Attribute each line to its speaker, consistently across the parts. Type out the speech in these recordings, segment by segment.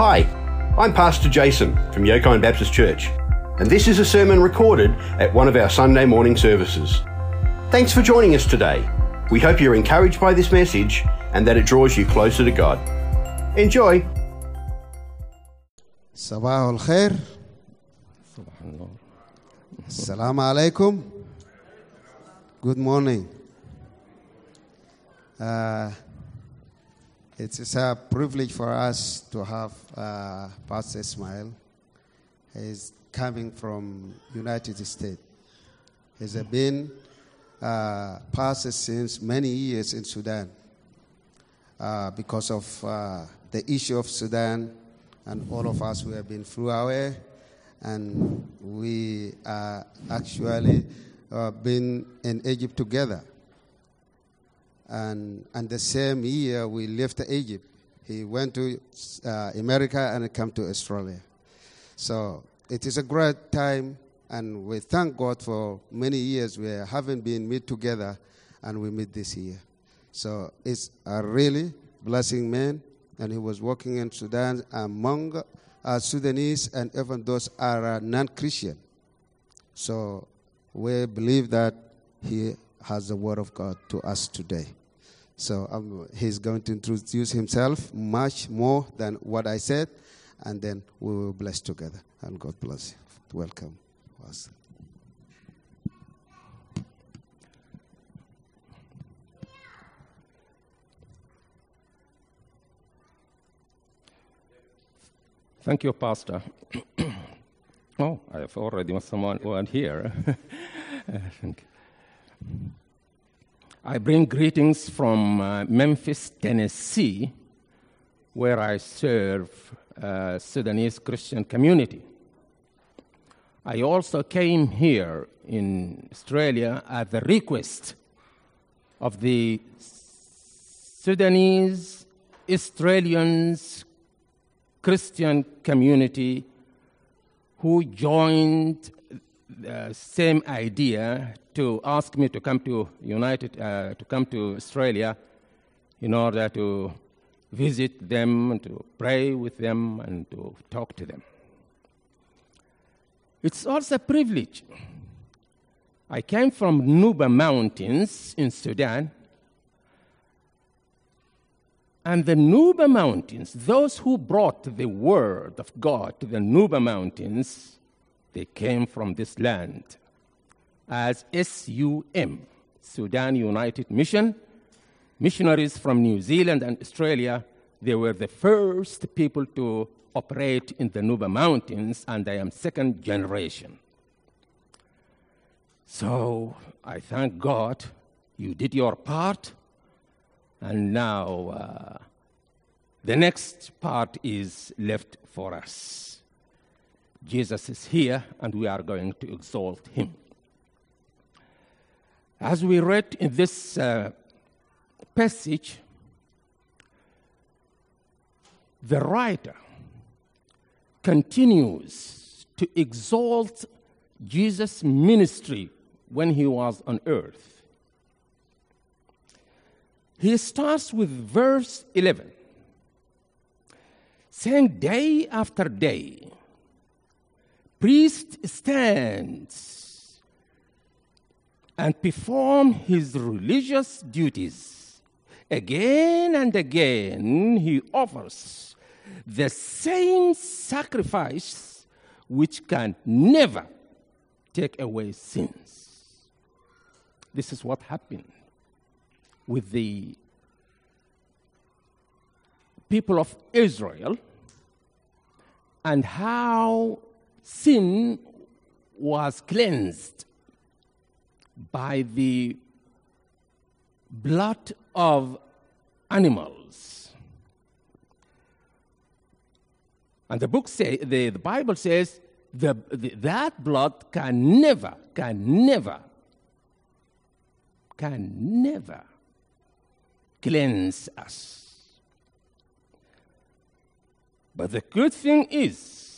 Speaker 1: Hi, I'm Pastor Jason from Yokine Baptist Church, and this is a sermon recorded at one of our Sunday morning services. Thanks for joining us today. We hope you're encouraged by this message and that it draws you closer to God. Enjoy.
Speaker 2: صباح الخير السلام عليكم good morning uh, it is a privilege for us to have uh, Pastor Ismail he's coming from United States. He's been uh, pastor since many years in Sudan uh, because of uh, the issue of Sudan and all of us we have been through our and we are actually uh, been in Egypt together. And, and the same year we left Egypt, he went to uh, America and came to Australia. So it is a great time, and we thank God for many years we haven't been meet together, and we meet this year. So it's a really blessing man, and he was working in Sudan among uh, Sudanese, and even those are uh, non-Christian. So we believe that he has the word of God to us today. So um, he's going to introduce himself much more than what I said, and then we will bless together. And God bless you. Welcome. Pastor.
Speaker 3: Thank you, Pastor. oh, I have already someone one here. I think. I bring greetings from uh, Memphis, Tennessee, where I serve uh, Sudanese Christian community. I also came here in Australia at the request of the Sudanese Australians Christian community who joined the same idea to ask me to come to United uh, to come to Australia in order to visit them to pray with them and to talk to them. It's also a privilege. I came from Nuba Mountains in Sudan and the Nuba Mountains, those who brought the word of God to the Nuba Mountains, they came from this land as SUM, Sudan United Mission. Missionaries from New Zealand and Australia, they were the first people to operate in the Nuba Mountains, and I am second generation. So I thank God you did your part and now uh, the next part is left for us. Jesus is here, and we are going to exalt him. As we read in this uh, passage, the writer continues to exalt Jesus' ministry when he was on earth. He starts with verse 11, saying, Day after day, priest stands and perform his religious duties. Again and again, he offers the same sacrifice which can never take away sins. This is what happened with the people of Israel and how sin was cleansed by the blood of animals. And the book say, the, the Bible says the, the, that blood can never, can never, can never cleanse us. But the good thing is,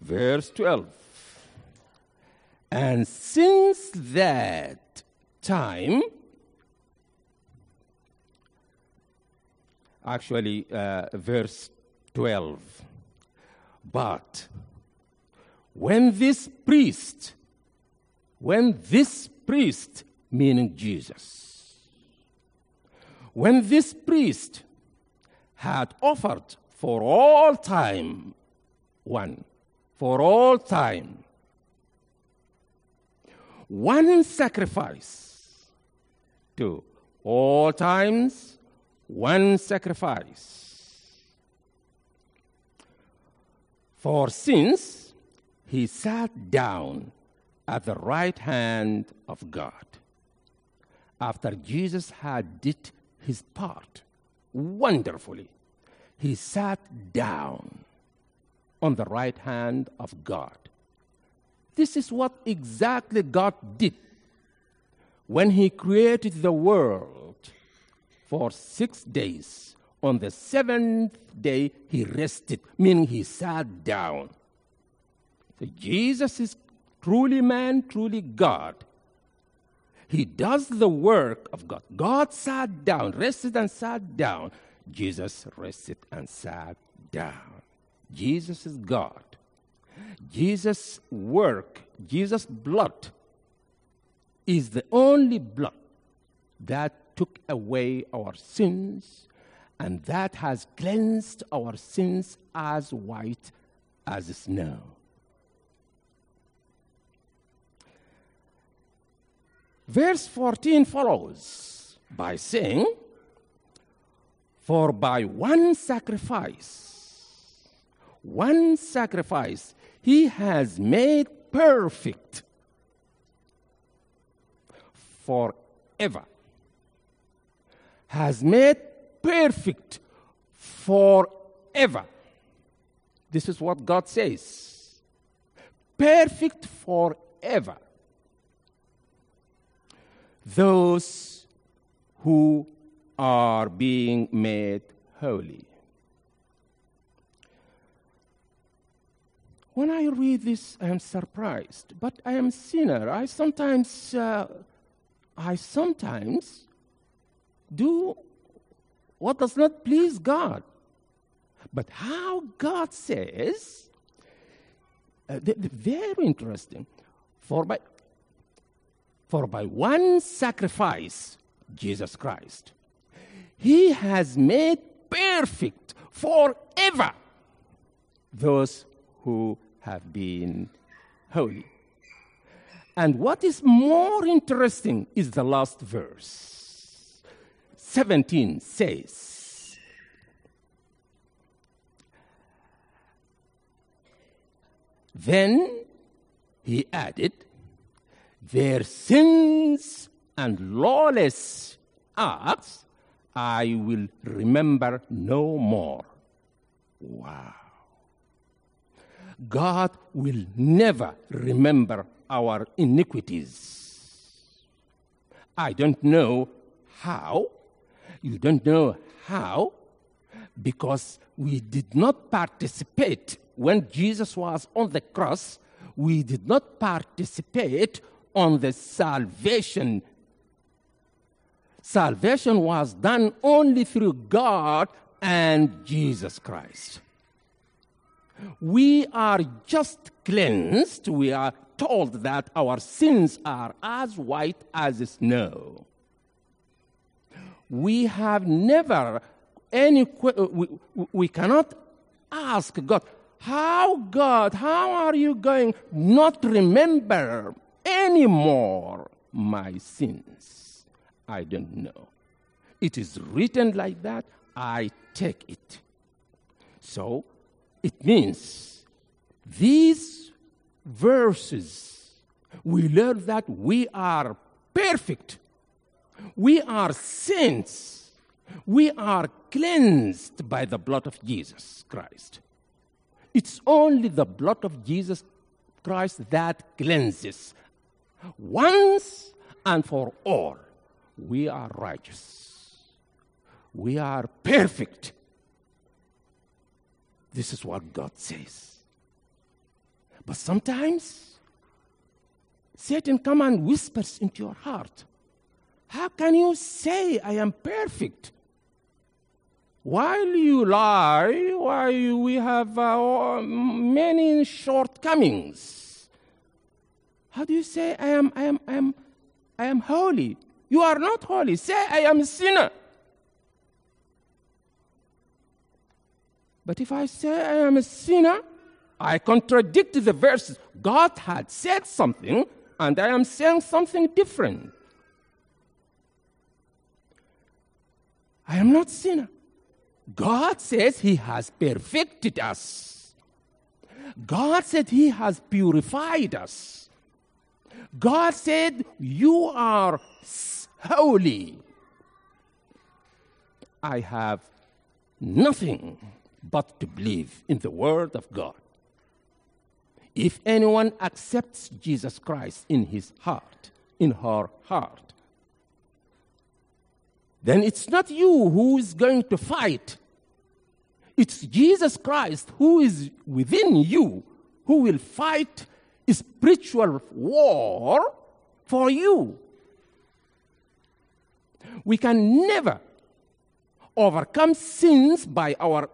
Speaker 3: verse 12, and since that time, actually, uh, verse 12. But when this priest, when this priest, meaning Jesus, when this priest had offered for all time, one, for all time, one sacrifice, two, all times, one sacrifice. For since he sat down at the right hand of God, after Jesus had did his part wonderfully, he sat down on the right hand of God. This is what exactly God did when he created the world for six days. On the seventh day, he rested, meaning he sat down. So Jesus is truly man, truly God. He does the work of God. God sat down, rested and sat down. Jesus rested and sat down. Jesus is God. Jesus' work, Jesus' blood, is the only blood that took away our sins and that has cleansed our sins as white as snow. Verse 14 follows by saying, For by one sacrifice, one sacrifice, he has made perfect forever. Has made perfect forever. This is what God says. Perfect forever. Those who are being made holy. When I read this, I am surprised, but I am sinner. I sometimes, uh, I sometimes do what does not please God. But how God says, uh, th- th- very interesting. For by, for by one sacrifice, Jesus Christ, He has made perfect forever those who have been holy. And what is more interesting is the last verse. 17 says, Then he added, Their sins and lawless acts I will remember no more. Wow. God will never remember our iniquities. I don't know how. You don't know how because we did not participate when Jesus was on the cross. We did not participate on the salvation. Salvation was done only through God and Jesus Christ. We are just cleansed. We are told that our sins are as white as snow. We have never any, uh, we, we cannot ask God, how, God, how are you going not remember anymore my sins? I don't know. It is written like that. I take it. So it means these verses, we learn that we are perfect. We are saints. We are cleansed by the blood of Jesus Christ. It's only the blood of Jesus Christ that cleanses. Once and for all, we are righteous. We are perfect. This is what God says. But sometimes Satan comes and whispers into your heart. How can you say I am perfect? while you lie, why we have uh, many shortcomings. How do you say I am, I am, I am, I am holy? You are not holy. Say I am sinner. But if I say I am a sinner, I contradict the verses. God had said something, and I am saying something different. I am not sinner. God says He has perfected us. God said He has purified us. God said, You are holy. I have nothing but to believe in the Word of God. If anyone accepts Jesus Christ in his heart, in her heart, then it's not you who is going to fight. It's Jesus Christ who is within you who will fight a spiritual war for you. We can never overcome sins by our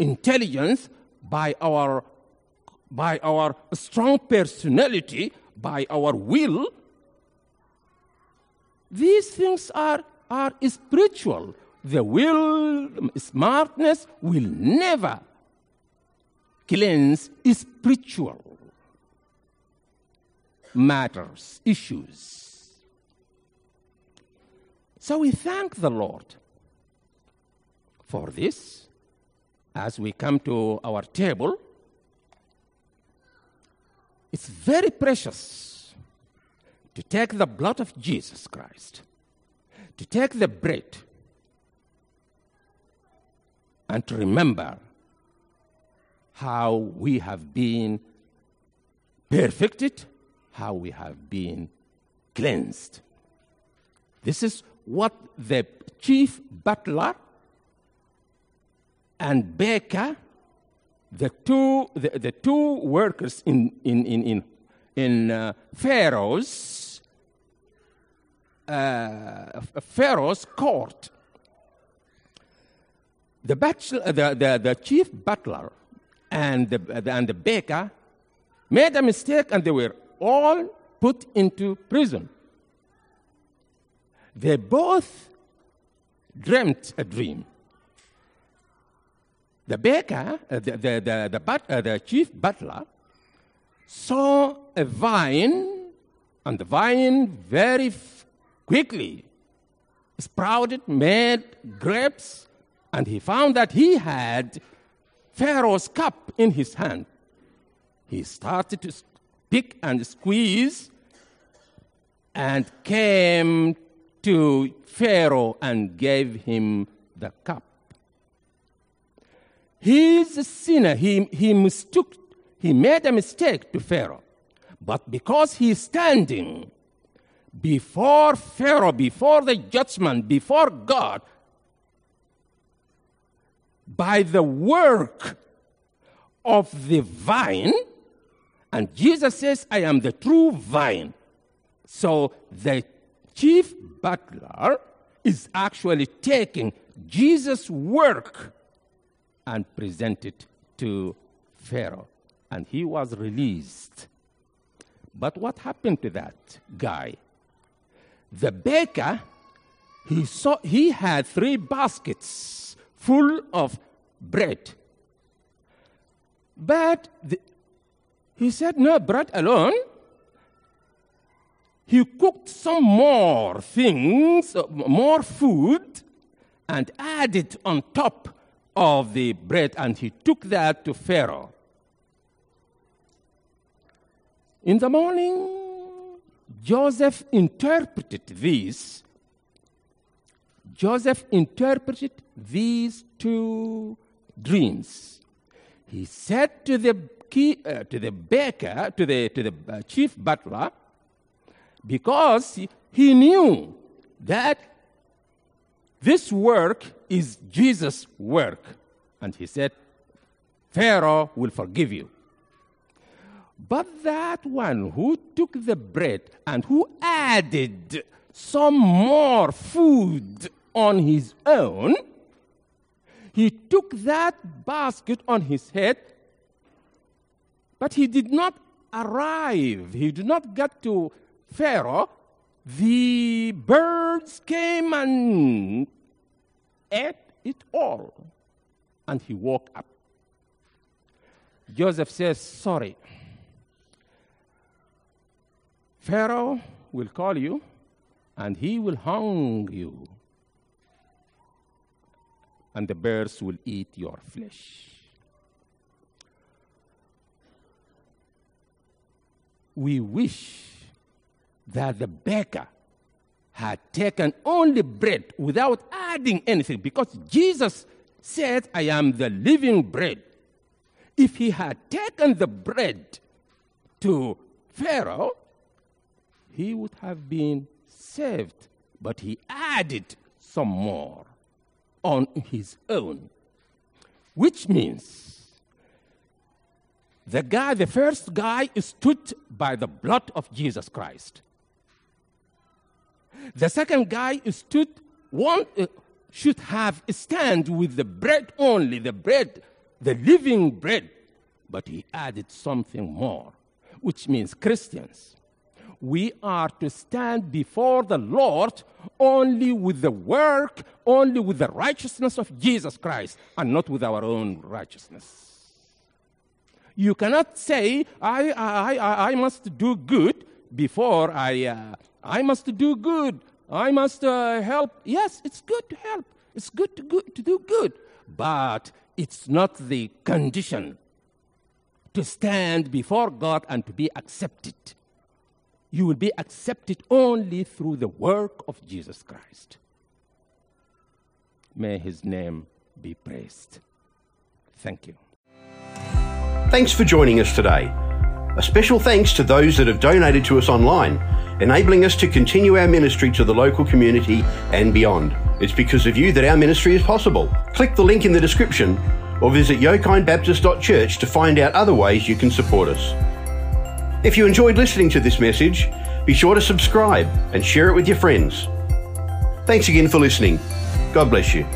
Speaker 3: intelligence, by our, by our strong personality, by our will. These things are, are spiritual. The will, smartness will never cleanse spiritual matters, issues. So we thank the Lord for this as we come to our table, it's very precious to take the blood of Jesus Christ, to take the bread, and to remember how we have been perfected, how we have been cleansed. This is what the chief butler and baker, the two, the, the two workers in, in, in, in, in uh, Pharaoh's, uh, Pharaoh's court, the, bachelor, the, the, the chief butler and the, and the baker made a mistake and they were all put into prison. They both dreamt a dream. The baker, uh, the, the, the, the, but, uh, the chief butler, saw a vine, and the vine very f- quickly sprouted, made grapes, and he found that he had Pharaoh's cup in his hand. He started to pick and squeeze and came to Pharaoh and gave him the cup. He's a sinner. He, he mistook, he made a mistake to Pharaoh. But because he's standing before Pharaoh, before the judgment, before God, by the work of the vine, and Jesus says, I am the true vine. So the chief butler is actually taking Jesus' work and presented to Pharaoh. And he was released. But what happened to that guy? The baker, he, saw, he had three baskets full of bread. But the, he said, no bread alone. He cooked some more things, uh, more food, and added on top of the bread and he took that to Pharaoh. In the morning, Joseph interpreted this. Joseph interpreted these two dreams. He said to the key, uh, to the baker, to the to the uh, chief butler, because he, he knew that this work is Jesus' work. And he said, Pharaoh will forgive you. But that one who took the bread and who added some more food on his own, He took that basket on his head, but he did not arrive. He did not get to Pharaoh. The birds came and ate it all. And he woke up. Joseph says, Sorry. Pharaoh will call you and he will hang you, and the birds will eat your flesh. We wish that the baker had taken only bread without adding anything because Jesus said, I am the living bread. If he had taken the bread to Pharaoh, he would have been saved, but he added some more on his own, which means the guy, the first guy, stood by the blood of Jesus Christ. The second guy stood one uh, should have stand with the bread only, the bread, the living bread, but he added something more, which means Christians we are to stand before the Lord only with the work, only with the righteousness of Jesus Christ, and not with our own righteousness. You cannot say, I, I, I, I must do good before I, uh, I must do good. I must uh, help. Yes, it's good to help. It's good to, good to do good. But it's not the condition to stand before God and to be accepted you will be accepted only through the work of Jesus Christ. May his name be praised. Thank you.
Speaker 1: Thanks for joining us today. A special thanks to those that have donated to us online, enabling us to continue our ministry to the local community and beyond. It's because of you that our ministry is possible. Click the link in the description or visit yokinebaptist.church to find out other ways you can support us. If you enjoyed listening to this message, be sure to subscribe and share it with your friends. Thanks again for listening. God bless you.